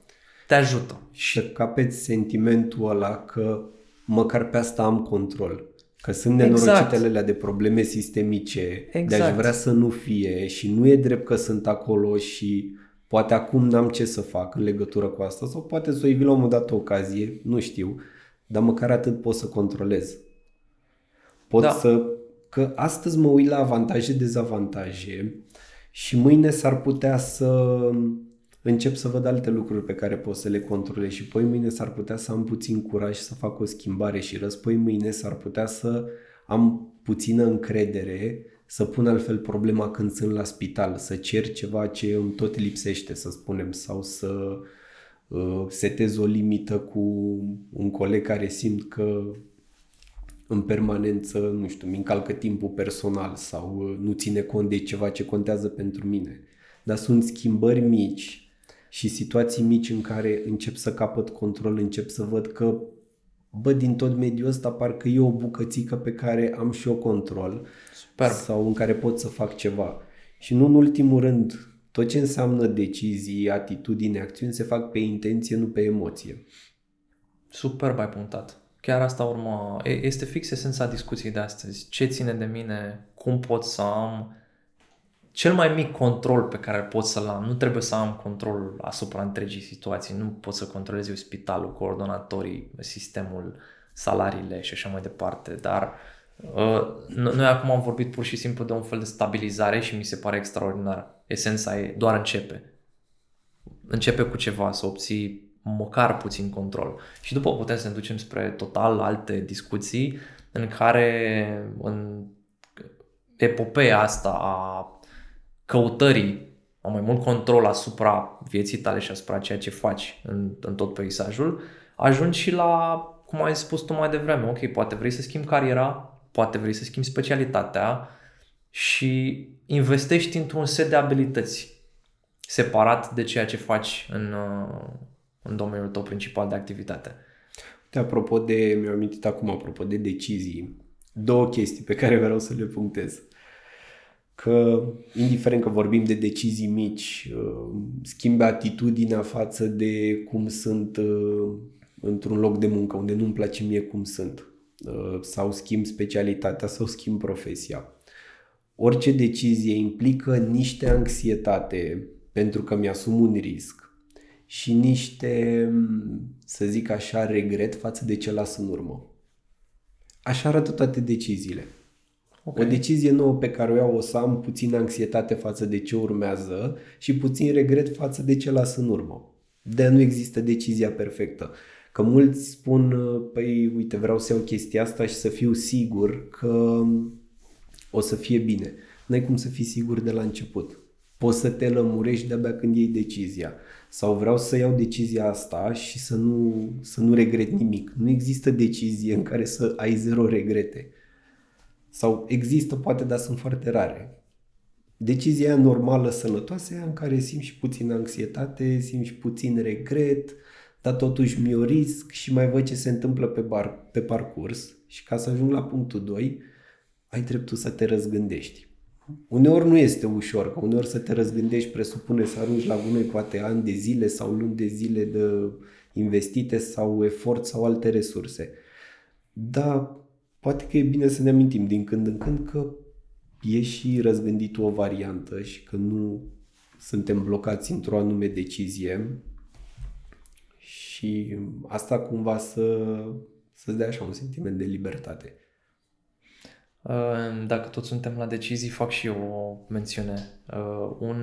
te ajută. Și să capeți sentimentul ăla că măcar pe asta am control. Că sunt nenorocitele exact. de probleme sistemice, exact. de aș vrea să nu fie și nu e drept că sunt acolo și poate acum n-am ce să fac în legătură cu asta sau poate să o iei la un moment dat o ocazie, nu știu, dar măcar atât pot să controlez. Pot da. să... Că astăzi mă uit la avantaje, dezavantaje și mâine s-ar putea să încep să văd alte lucruri pe care pot să le controlez și poi mâine s-ar putea să am puțin curaj să fac o schimbare și răspoi mâine s-ar putea să am puțină încredere să pun altfel problema când sunt la spital, să cer ceva ce îmi tot lipsește, să spunem, sau să uh, setez o limită cu un coleg care simt că în permanență, nu știu, mi încalcă timpul personal sau uh, nu ține cont de ceva ce contează pentru mine. Dar sunt schimbări mici și situații mici în care încep să capăt control, încep să văd că bă, din tot mediul ăsta parcă e o bucățică pe care am și eu control Super. sau în care pot să fac ceva. Și nu în ultimul rând, tot ce înseamnă decizii, atitudini, acțiuni se fac pe intenție, nu pe emoție. Super, ai punctat. Chiar asta urmă, este fix esența discuției de astăzi. Ce ține de mine, cum pot să am cel mai mic control pe care pot să-l am. Nu trebuie să am control asupra întregii situații. Nu pot să controlez eu spitalul, coordonatorii, sistemul, salariile și așa mai departe. Dar uh, noi acum am vorbit pur și simplu de un fel de stabilizare și mi se pare extraordinar. Esența e doar începe. Începe cu ceva, să obții măcar puțin control. Și după putem să ne ducem spre total alte discuții în care în epopeea asta a căutării au mai mult control asupra vieții tale și asupra ceea ce faci în, în tot peisajul, ajungi și la, cum ai spus tu mai devreme, ok, poate vrei să schimbi cariera, poate vrei să schimbi specialitatea și investești într-un set de abilități separat de ceea ce faci în, în domeniul tău principal de activitate. Uite, apropo de, mi-am amintit acum, apropo de decizii, două chestii pe care vreau să le punctez că, indiferent că vorbim de decizii mici, uh, schimbe atitudinea față de cum sunt uh, într-un loc de muncă unde nu-mi place mie cum sunt, uh, sau schimb specialitatea sau schimb profesia. Orice decizie implică niște anxietate pentru că mi-asum un risc și niște, să zic așa, regret față de ce las în urmă. Așa arată toate deciziile. Okay. O decizie nouă pe care o iau o să am puțin anxietate față de ce urmează și puțin regret față de ce las în urmă. de nu există decizia perfectă. Că mulți spun, păi uite, vreau să iau chestia asta și să fiu sigur că o să fie bine. N-ai cum să fii sigur de la început. Poți să te lămurești de-abia când iei decizia. Sau vreau să iau decizia asta și să nu, să nu regret nimic. Nu există decizie în care să ai zero regrete. Sau există, poate, dar sunt foarte rare. Decizia normală, sănătoasă, e în care simți și puțin anxietate, simți și puțin regret, dar totuși mi-o risc și mai văd ce se întâmplă pe, bar, pe parcurs și ca să ajung la punctul 2, ai dreptul să te răzgândești. Uneori nu este ușor, că uneori să te răzgândești presupune să arunci la gunoi poate ani de zile sau luni de zile de investite sau efort sau alte resurse. Dar poate că e bine să ne amintim din când în când că e și răzgândit o variantă și că nu suntem blocați într-o anume decizie și asta cumva să, să dea așa un sentiment de libertate. Dacă tot suntem la decizii, fac și eu o mențiune. Un,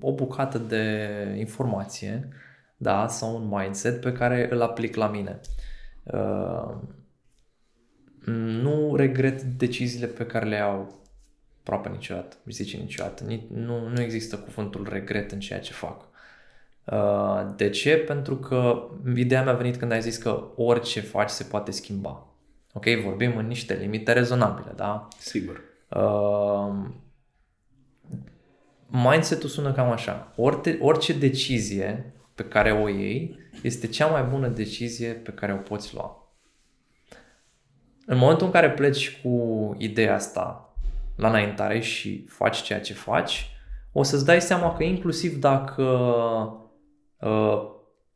o bucată de informație da, sau un mindset pe care îl aplic la mine nu regret deciziile pe care le iau aproape niciodată, zice niciodată. Nu, nu există cuvântul regret în ceea ce fac. Uh, de ce? Pentru că ideea mea a venit când ai zis că orice faci se poate schimba. Ok, vorbim în niște limite rezonabile, da? Sigur. Uh, mindset-ul sună cam așa. Orice, orice decizie pe care o iei este cea mai bună decizie pe care o poți lua. În momentul în care pleci cu ideea asta la înaintare și faci ceea ce faci, o să-ți dai seama că inclusiv dacă uh,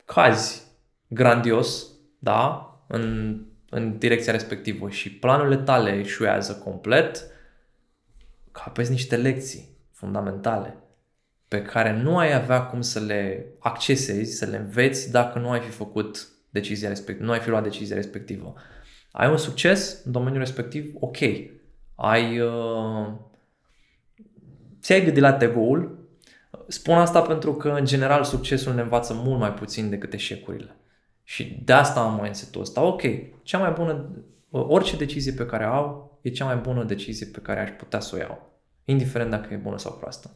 cazi grandios, da, în, în direcția respectivă și planurile tale eșuează complet, capezi niște lecții fundamentale pe care nu ai avea cum să le accesezi, să le înveți dacă nu ai fi făcut decizia respectivă, nu ai fi luat decizia respectivă. Ai un succes în domeniul respectiv, ok. Ai... Uh, ți-ai gândit la tegoul. Spun asta pentru că, în general, succesul ne învață mult mai puțin decât eșecurile. Și de asta am mindset-ul ăsta. Ok, cea mai bună, orice decizie pe care au, e cea mai bună decizie pe care aș putea să o iau, indiferent dacă e bună sau proastă.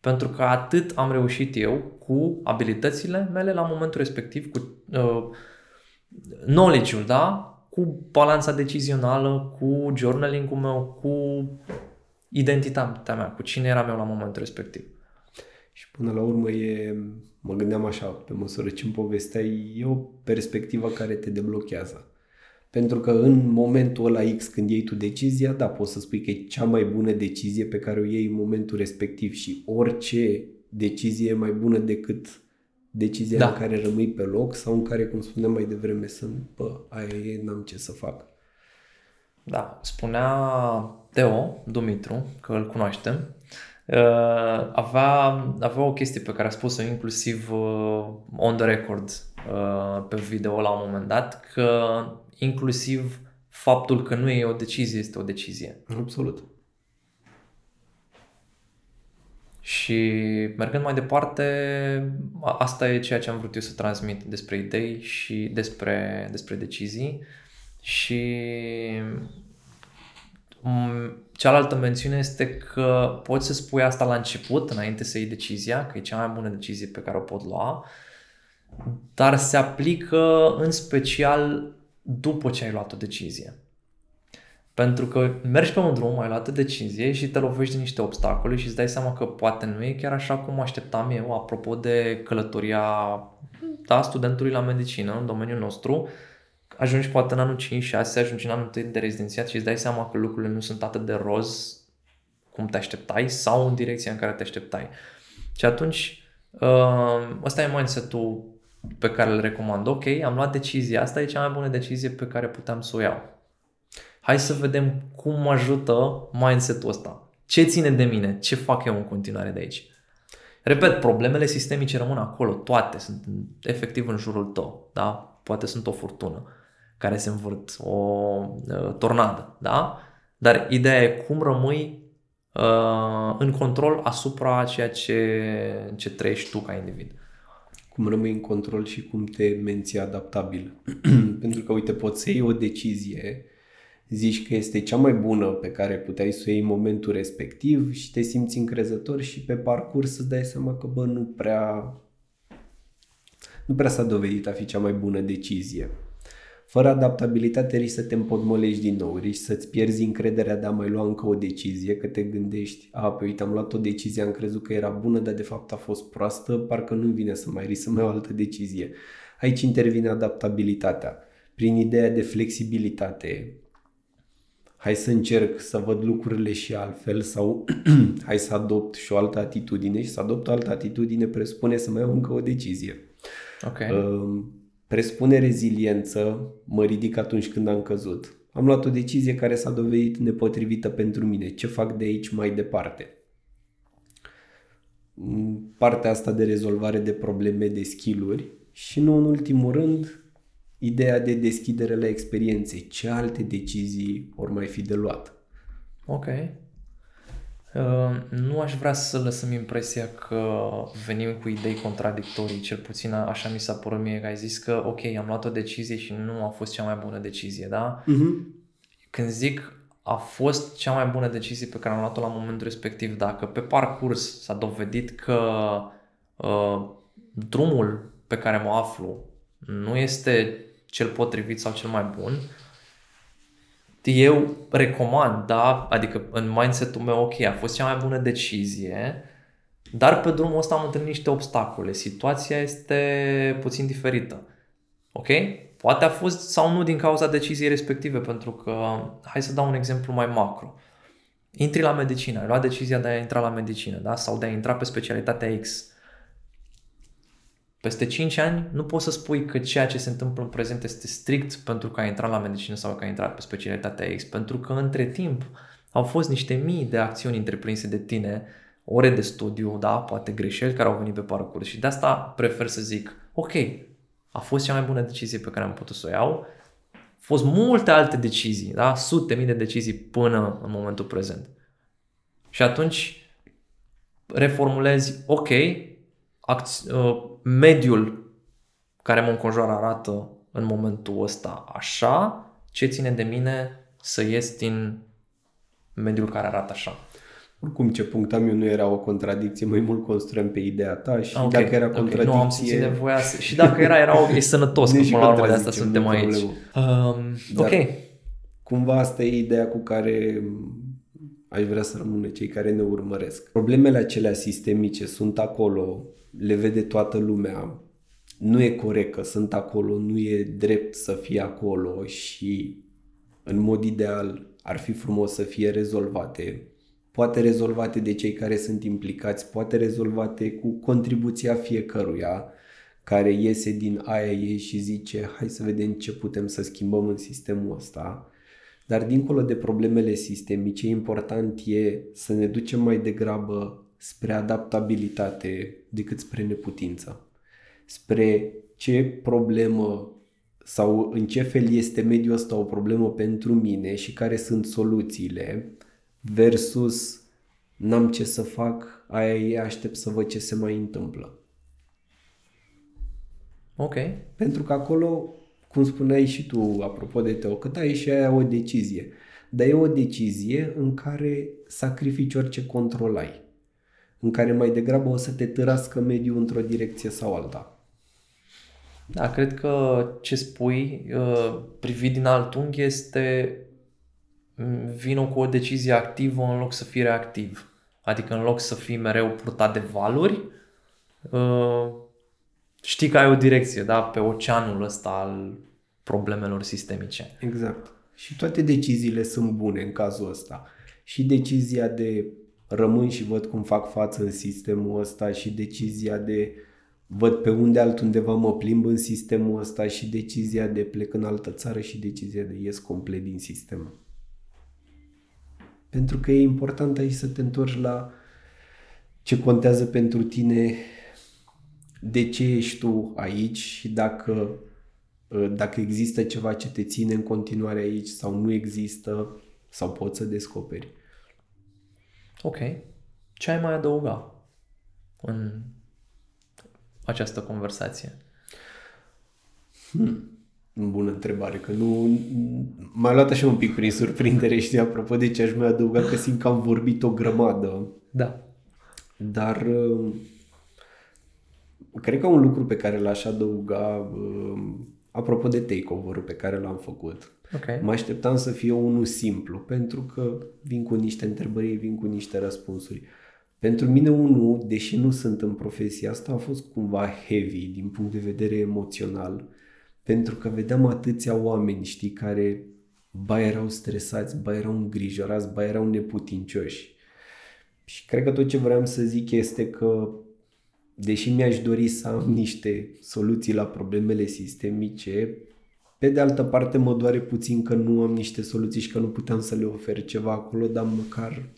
Pentru că atât am reușit eu cu abilitățile mele la momentul respectiv, cu uh, knowledge-ul, da? Cu balanța decizională, cu journaling-ul meu, cu identitatea mea, cu cine eram eu la momentul respectiv. Și până la urmă e, mă gândeam așa, pe măsură ce îmi povesteai, e o perspectivă care te deblochează. Pentru că în momentul ăla X, când iei tu decizia, da, poți să spui că e cea mai bună decizie pe care o iei în momentul respectiv și orice decizie e mai bună decât decizia da. în care rămâi pe loc sau în care, cum spuneam mai devreme, sunt, bă, aia e, n-am ce să fac. Da, spunea Teo Dumitru, că îl cunoaștem, uh, avea, avea o chestie pe care a spus-o inclusiv uh, on the record uh, pe video la un moment dat, că inclusiv faptul că nu e o decizie este o decizie. Absolut. Și mergând mai departe, asta e ceea ce am vrut eu să transmit despre idei și despre, despre decizii. Și cealaltă mențiune este că poți să spui asta la început, înainte să iei decizia, că e cea mai bună decizie pe care o pot lua, dar se aplică în special după ce ai luat o decizie. Pentru că mergi pe un drum, ai luat o decizie și te lovești de niște obstacole și îți dai seama că poate nu e chiar așa cum așteptam eu, apropo de călătoria da, studentului la medicină în domeniul nostru, ajungi poate în anul 5-6, ajungi în anul 1 de rezidențiat și îți dai seama că lucrurile nu sunt atât de roz cum te așteptai sau în direcția în care te așteptai. Și atunci, uh, ăsta e mindset-ul pe care îl recomand. Ok, am luat decizia, asta e cea mai bună decizie pe care puteam să o iau. Hai să vedem cum mă ajută mindset-ul ăsta. Ce ține de mine? Ce fac eu în continuare de aici? Repet, problemele sistemice rămân acolo, toate sunt efectiv în jurul tău, da? Poate sunt o furtună care se învârt, o uh, tornadă, da? Dar ideea e cum rămâi uh, în control asupra ceea ce, ce trăiești tu ca individ. Cum rămâi în control și cum te menții adaptabil. *clears throat* Pentru că, uite, poți să iei o decizie zici că este cea mai bună pe care puteai să o iei în momentul respectiv și te simți încrezător și pe parcurs îți dai seama că, bă, nu prea nu prea s-a dovedit a fi cea mai bună decizie. Fără adaptabilitate risci să te împodmolești din nou, risci să-ți pierzi încrederea de a mai lua încă o decizie, că te gândești, a, pe uite, am luat o decizie, am crezut că era bună, dar de fapt a fost proastă, parcă nu vine să mai risc să mai iau altă decizie. Aici intervine adaptabilitatea. Prin ideea de flexibilitate, hai să încerc să văd lucrurile și altfel sau *clears throat* hai să adopt și o altă atitudine și să adopt o altă atitudine presupune să mai iau încă o decizie. Okay. Uh, presupune reziliență, mă ridic atunci când am căzut. Am luat o decizie care s-a dovedit nepotrivită pentru mine. Ce fac de aici mai departe? Partea asta de rezolvare de probleme, de skill și nu în ultimul rând ideea de deschidere la experiențe. Ce alte decizii ori mai fi de luat? Ok. Uh, nu aș vrea să lăsăm impresia că venim cu idei contradictorii, cel puțin așa mi s-a părut mie că ai zis că ok, am luat o decizie și nu a fost cea mai bună decizie, da? Uh-huh. Când zic a fost cea mai bună decizie pe care am luat-o la momentul respectiv, dacă pe parcurs s-a dovedit că uh, drumul pe care mă aflu nu este cel potrivit sau cel mai bun, eu recomand, da, adică în mindset-ul meu, ok, a fost cea mai bună decizie, dar pe drumul ăsta am întâlnit niște obstacole. Situația este puțin diferită. Ok? Poate a fost sau nu din cauza deciziei respective, pentru că, hai să dau un exemplu mai macro. Intri la medicină, ai luat decizia de a intra la medicină, da? Sau de a intra pe specialitatea X peste 5 ani nu poți să spui că ceea ce se întâmplă în prezent este strict pentru că ai intrat la medicină sau că ai intrat pe specialitatea X, pentru că între timp au fost niște mii de acțiuni întreprinse de tine, ore de studiu, da, poate greșeli care au venit pe parcurs și de asta prefer să zic, ok, a fost cea mai bună decizie pe care am putut să o iau, au fost multe alte decizii, da, sute mii de decizii până în momentul prezent. Și atunci reformulezi, ok, acți- uh, mediul care mă înconjoară arată în momentul ăsta așa, ce ține de mine să ies din mediul care arată așa. Oricum, ce punctam eu nu era o contradicție, mai mult construim pe ideea ta și okay, dacă era contradicție... Okay. Nu am simțit nevoia să... Și dacă era, era e sănătos, *laughs* că până la urmă de asta suntem aici. Um, ok. Cumva asta e ideea cu care aș vrea să rămână cei care ne urmăresc. Problemele acelea sistemice sunt acolo, le vede toată lumea, nu e corect că sunt acolo, nu e drept să fie acolo și în mod ideal ar fi frumos să fie rezolvate. Poate rezolvate de cei care sunt implicați, poate rezolvate cu contribuția fiecăruia care iese din aia ei și zice hai să vedem ce putem să schimbăm în sistemul ăsta. Dar dincolo de problemele sistemice, important e să ne ducem mai degrabă spre adaptabilitate decât spre neputință. Spre ce problemă sau în ce fel este mediul ăsta o problemă pentru mine și care sunt soluțiile versus n-am ce să fac, aia e, aștept să văd ce se mai întâmplă. Ok. Pentru că acolo, cum spuneai și tu, apropo de Teo, cât ai și aia o decizie. Dar e o decizie în care sacrifici orice control ai. În care mai degrabă o să te târască mediul într-o direcție sau alta. Da, cred că ce spui, uh, privit din alt unghi, este mm, vină cu o decizie activă în loc să fii reactiv. Adică în loc să fii mereu purtat de valuri, uh, știi că ai o direcție, da, pe oceanul ăsta al problemelor sistemice. Exact. Și toate deciziile sunt bune în cazul ăsta. Și decizia de rămân și văd cum fac față în sistemul ăsta și decizia de văd pe unde altundeva mă plimb în sistemul ăsta și decizia de plec în altă țară și decizia de ies complet din sistem. Pentru că e important aici să te întorci la ce contează pentru tine, de ce ești tu aici și dacă, dacă există ceva ce te ține în continuare aici sau nu există sau poți să descoperi. Ok. Ce ai mai adăuga în această conversație? Hmm. Bună întrebare, că nu... M-a luat așa un pic prin surprindere, și apropo de ce aș mai adăuga, că simt că am vorbit o grămadă. Da. Dar uh, cred că un lucru pe care l-aș adăuga, uh, apropo de takeover-ul pe care l-am făcut, okay. mă așteptam să fie unul simplu, pentru că vin cu niște întrebări, vin cu niște răspunsuri. Pentru mine unul, deși nu sunt în profesia asta, a fost cumva heavy din punct de vedere emoțional, pentru că vedeam atâția oameni, știi, care ba erau stresați, ba erau îngrijorați, ba erau neputincioși. Și cred că tot ce vreau să zic este că, deși mi-aș dori să am niște soluții la problemele sistemice, pe de altă parte mă doare puțin că nu am niște soluții și că nu puteam să le ofer ceva acolo, dar măcar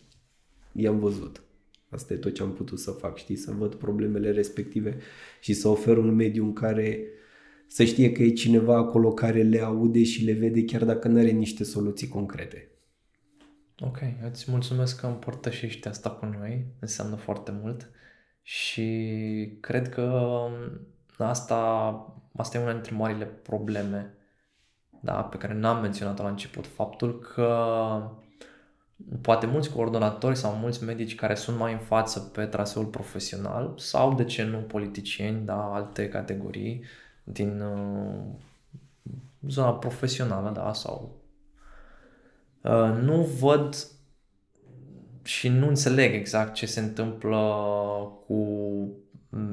i-am văzut. Asta e tot ce am putut să fac, știi, să văd problemele respective și să ofer un mediu în care să știe că e cineva acolo care le aude și le vede chiar dacă nu are niște soluții concrete. Ok, îți mulțumesc că împărtășești asta cu noi, înseamnă foarte mult și cred că um, asta, asta e una dintre marile probleme da, pe care n-am menționat-o la început, faptul că poate mulți coordonatori sau mulți medici care sunt mai în față pe traseul profesional sau, de ce nu, politicieni, da, alte categorii din uh, zona profesională, da, sau uh, nu văd și nu înțeleg exact ce se întâmplă cu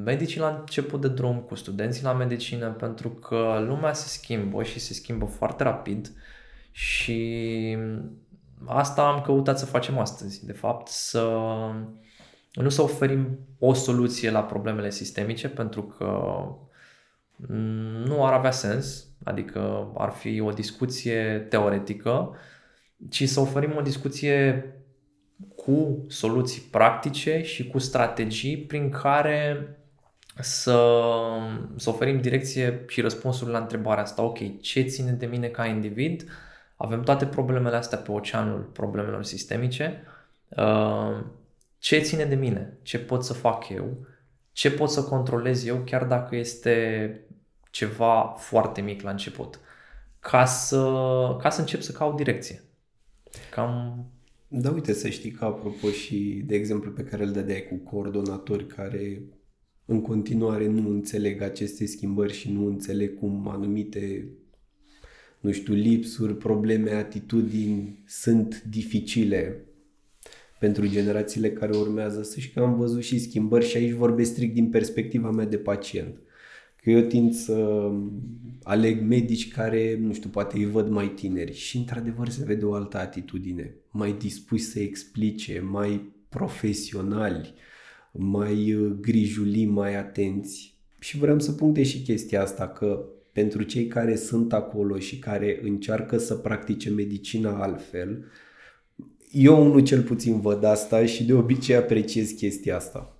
medicii la început de drum, cu studenții la medicină, pentru că lumea se schimbă și se schimbă foarte rapid și asta am căutat să facem astăzi, de fapt, să nu să oferim o soluție la problemele sistemice, pentru că nu ar avea sens, adică ar fi o discuție teoretică, ci să oferim o discuție cu soluții practice și cu strategii prin care să, să oferim direcție și răspunsuri la întrebarea asta. Ok, ce ține de mine ca individ? Avem toate problemele astea pe oceanul problemelor sistemice. Uh, ce ține de mine? Ce pot să fac eu? Ce pot să controlez eu chiar dacă este ceva foarte mic la început? Ca să, ca să încep să caut direcție. Cam Da, uite, să știi că apropo și de exemplu pe care îl dădeai cu coordonatori care în continuare nu înțeleg aceste schimbări și nu înțeleg cum anumite, nu știu, lipsuri, probleme, atitudini sunt dificile pentru generațiile care urmează. Să știi că am văzut și schimbări și aici vorbesc strict din perspectiva mea de pacient. Că eu tind să aleg medici care, nu știu, poate îi văd mai tineri și într-adevăr se vede o altă atitudine, mai dispuși să explice, mai profesionali, mai uh, grijuli, mai atenți. Și vreau să puncte și chestia asta că pentru cei care sunt acolo și care încearcă să practice medicina altfel, eu unul cel puțin văd asta și de obicei apreciez chestia asta.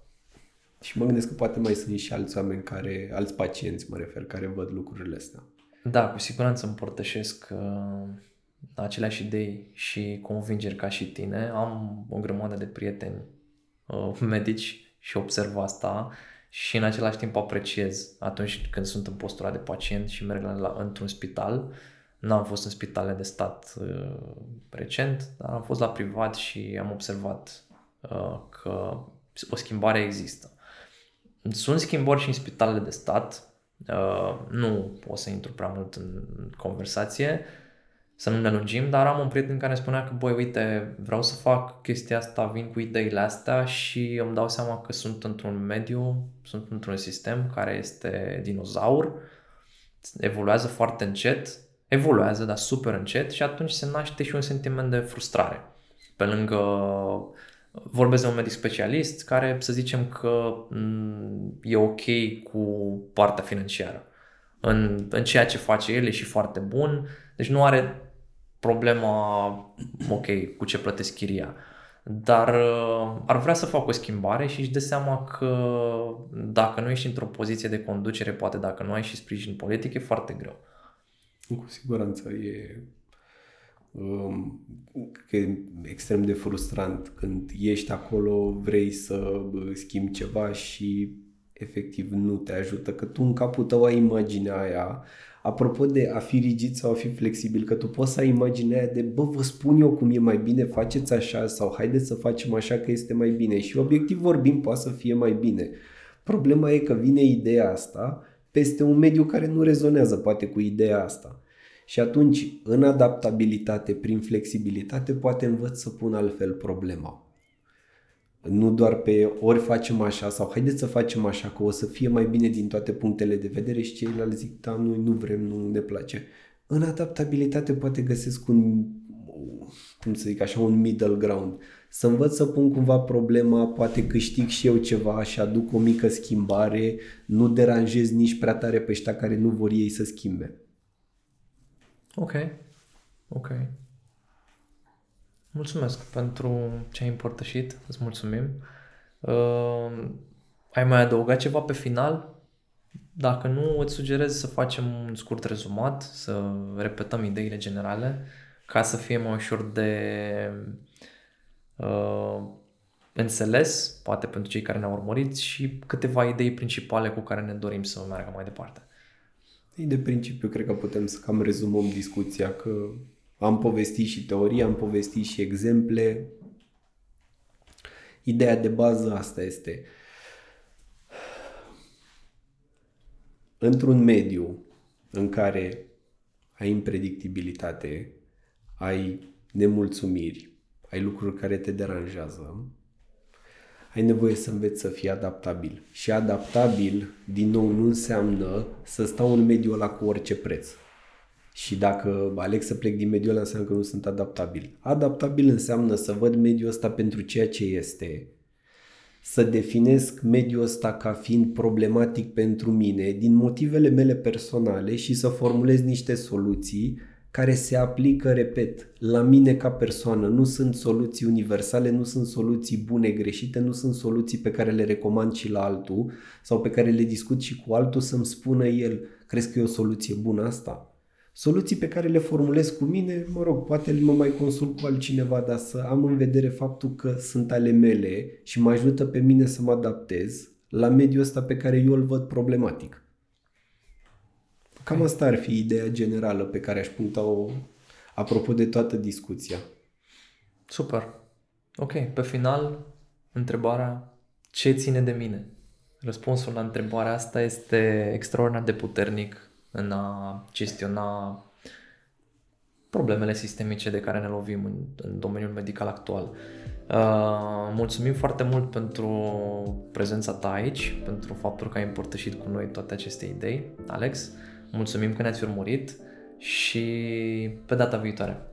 Și mă gândesc că poate mai sunt și alți oameni care, alți pacienți, mă refer, care văd lucrurile astea. Da, cu siguranță împărtășesc uh, aceleași idei și convingeri ca și tine. Am o grămadă de prieteni uh, medici și observ asta și în același timp apreciez atunci când sunt în postura de pacient și merg la, la, într-un spital. N-am fost în spitale de stat uh, recent, dar am fost la privat și am observat uh, că o schimbare există. Sunt schimbări și în spitalele de stat, uh, nu pot să intru prea mult în conversație, să nu ne lungim, dar am un prieten care spunea că, băi, uite, vreau să fac chestia asta, vin cu ideile astea și îmi dau seama că sunt într-un mediu, sunt într-un sistem care este dinozaur, evoluează foarte încet, evoluează, dar super încet și atunci se naște și un sentiment de frustrare. Pe lângă vorbesc de un medic specialist care să zicem că mm, e ok cu partea financiară. În, în ceea ce face el e și foarte bun, deci nu are problema, ok, cu ce plătesc chiria. Dar uh, ar vrea să facă o schimbare și își dă seama că dacă nu ești într-o poziție de conducere, poate dacă nu ai și sprijin politic, e foarte greu. Cu siguranță e um, că e extrem de frustrant când ești acolo, vrei să schimbi ceva și efectiv nu te ajută, că tu în capul tău ai imaginea aia Apropo de a fi rigid sau a fi flexibil, că tu poți să ai imaginea de, bă, vă spun eu cum e mai bine, faceți așa sau haideți să facem așa că este mai bine. Și obiectiv vorbim, poate să fie mai bine. Problema e că vine ideea asta peste un mediu care nu rezonează poate cu ideea asta. Și atunci, în adaptabilitate, prin flexibilitate, poate învăț să pun altfel problema. Nu doar pe ori facem așa sau haideți să facem așa că o să fie mai bine din toate punctele de vedere și ceilalți zic da, noi nu vrem, nu ne place. În adaptabilitate poate găsesc un, cum să zic așa, un middle ground. Să învăț să pun cumva problema, poate câștig și eu ceva și aduc o mică schimbare, nu deranjez nici prea tare pe ăștia care nu vor ei să schimbe. Ok, ok. Mulțumesc pentru ce ai împărtășit, îți mulțumim. Uh, ai mai adăugat ceva pe final? Dacă nu, îți sugerez să facem un scurt rezumat, să repetăm ideile generale, ca să fie mai ușor de uh, înțeles, poate pentru cei care ne-au urmărit, și câteva idei principale cu care ne dorim să meargă mai departe. De principiu, cred că putem să cam rezumăm discuția, că am povestit și teorie, am povestit și exemple. Ideea de bază asta este într-un mediu în care ai impredictibilitate, ai nemulțumiri, ai lucruri care te deranjează, ai nevoie să înveți să fii adaptabil. Și adaptabil, din nou, nu înseamnă să stau în mediul ăla cu orice preț. Și dacă aleg să plec din mediul ăla, înseamnă că nu sunt adaptabil. Adaptabil înseamnă să văd mediul ăsta pentru ceea ce este, să definesc mediul ăsta ca fiind problematic pentru mine din motivele mele personale și să formulez niște soluții care se aplică, repet, la mine ca persoană. Nu sunt soluții universale, nu sunt soluții bune, greșite, nu sunt soluții pe care le recomand și la altul sau pe care le discut și cu altul să-mi spună el, crezi că e o soluție bună asta? Soluții pe care le formulez cu mine, mă rog, poate mă mai consult cu altcineva, dar să am în vedere faptul că sunt ale mele și mă ajută pe mine să mă adaptez la mediul ăsta pe care eu îl văd problematic. Cam asta ar fi ideea generală pe care aș puncta-o apropo de toată discuția. Super. Ok, pe final, întrebarea ce ține de mine? Răspunsul la întrebarea asta este extraordinar de puternic în a gestiona problemele sistemice de care ne lovim în, în domeniul medical actual. Uh, mulțumim foarte mult pentru prezența ta aici, pentru faptul că ai împărtășit cu noi toate aceste idei, Alex. Mulțumim că ne-ați urmărit și pe data viitoare.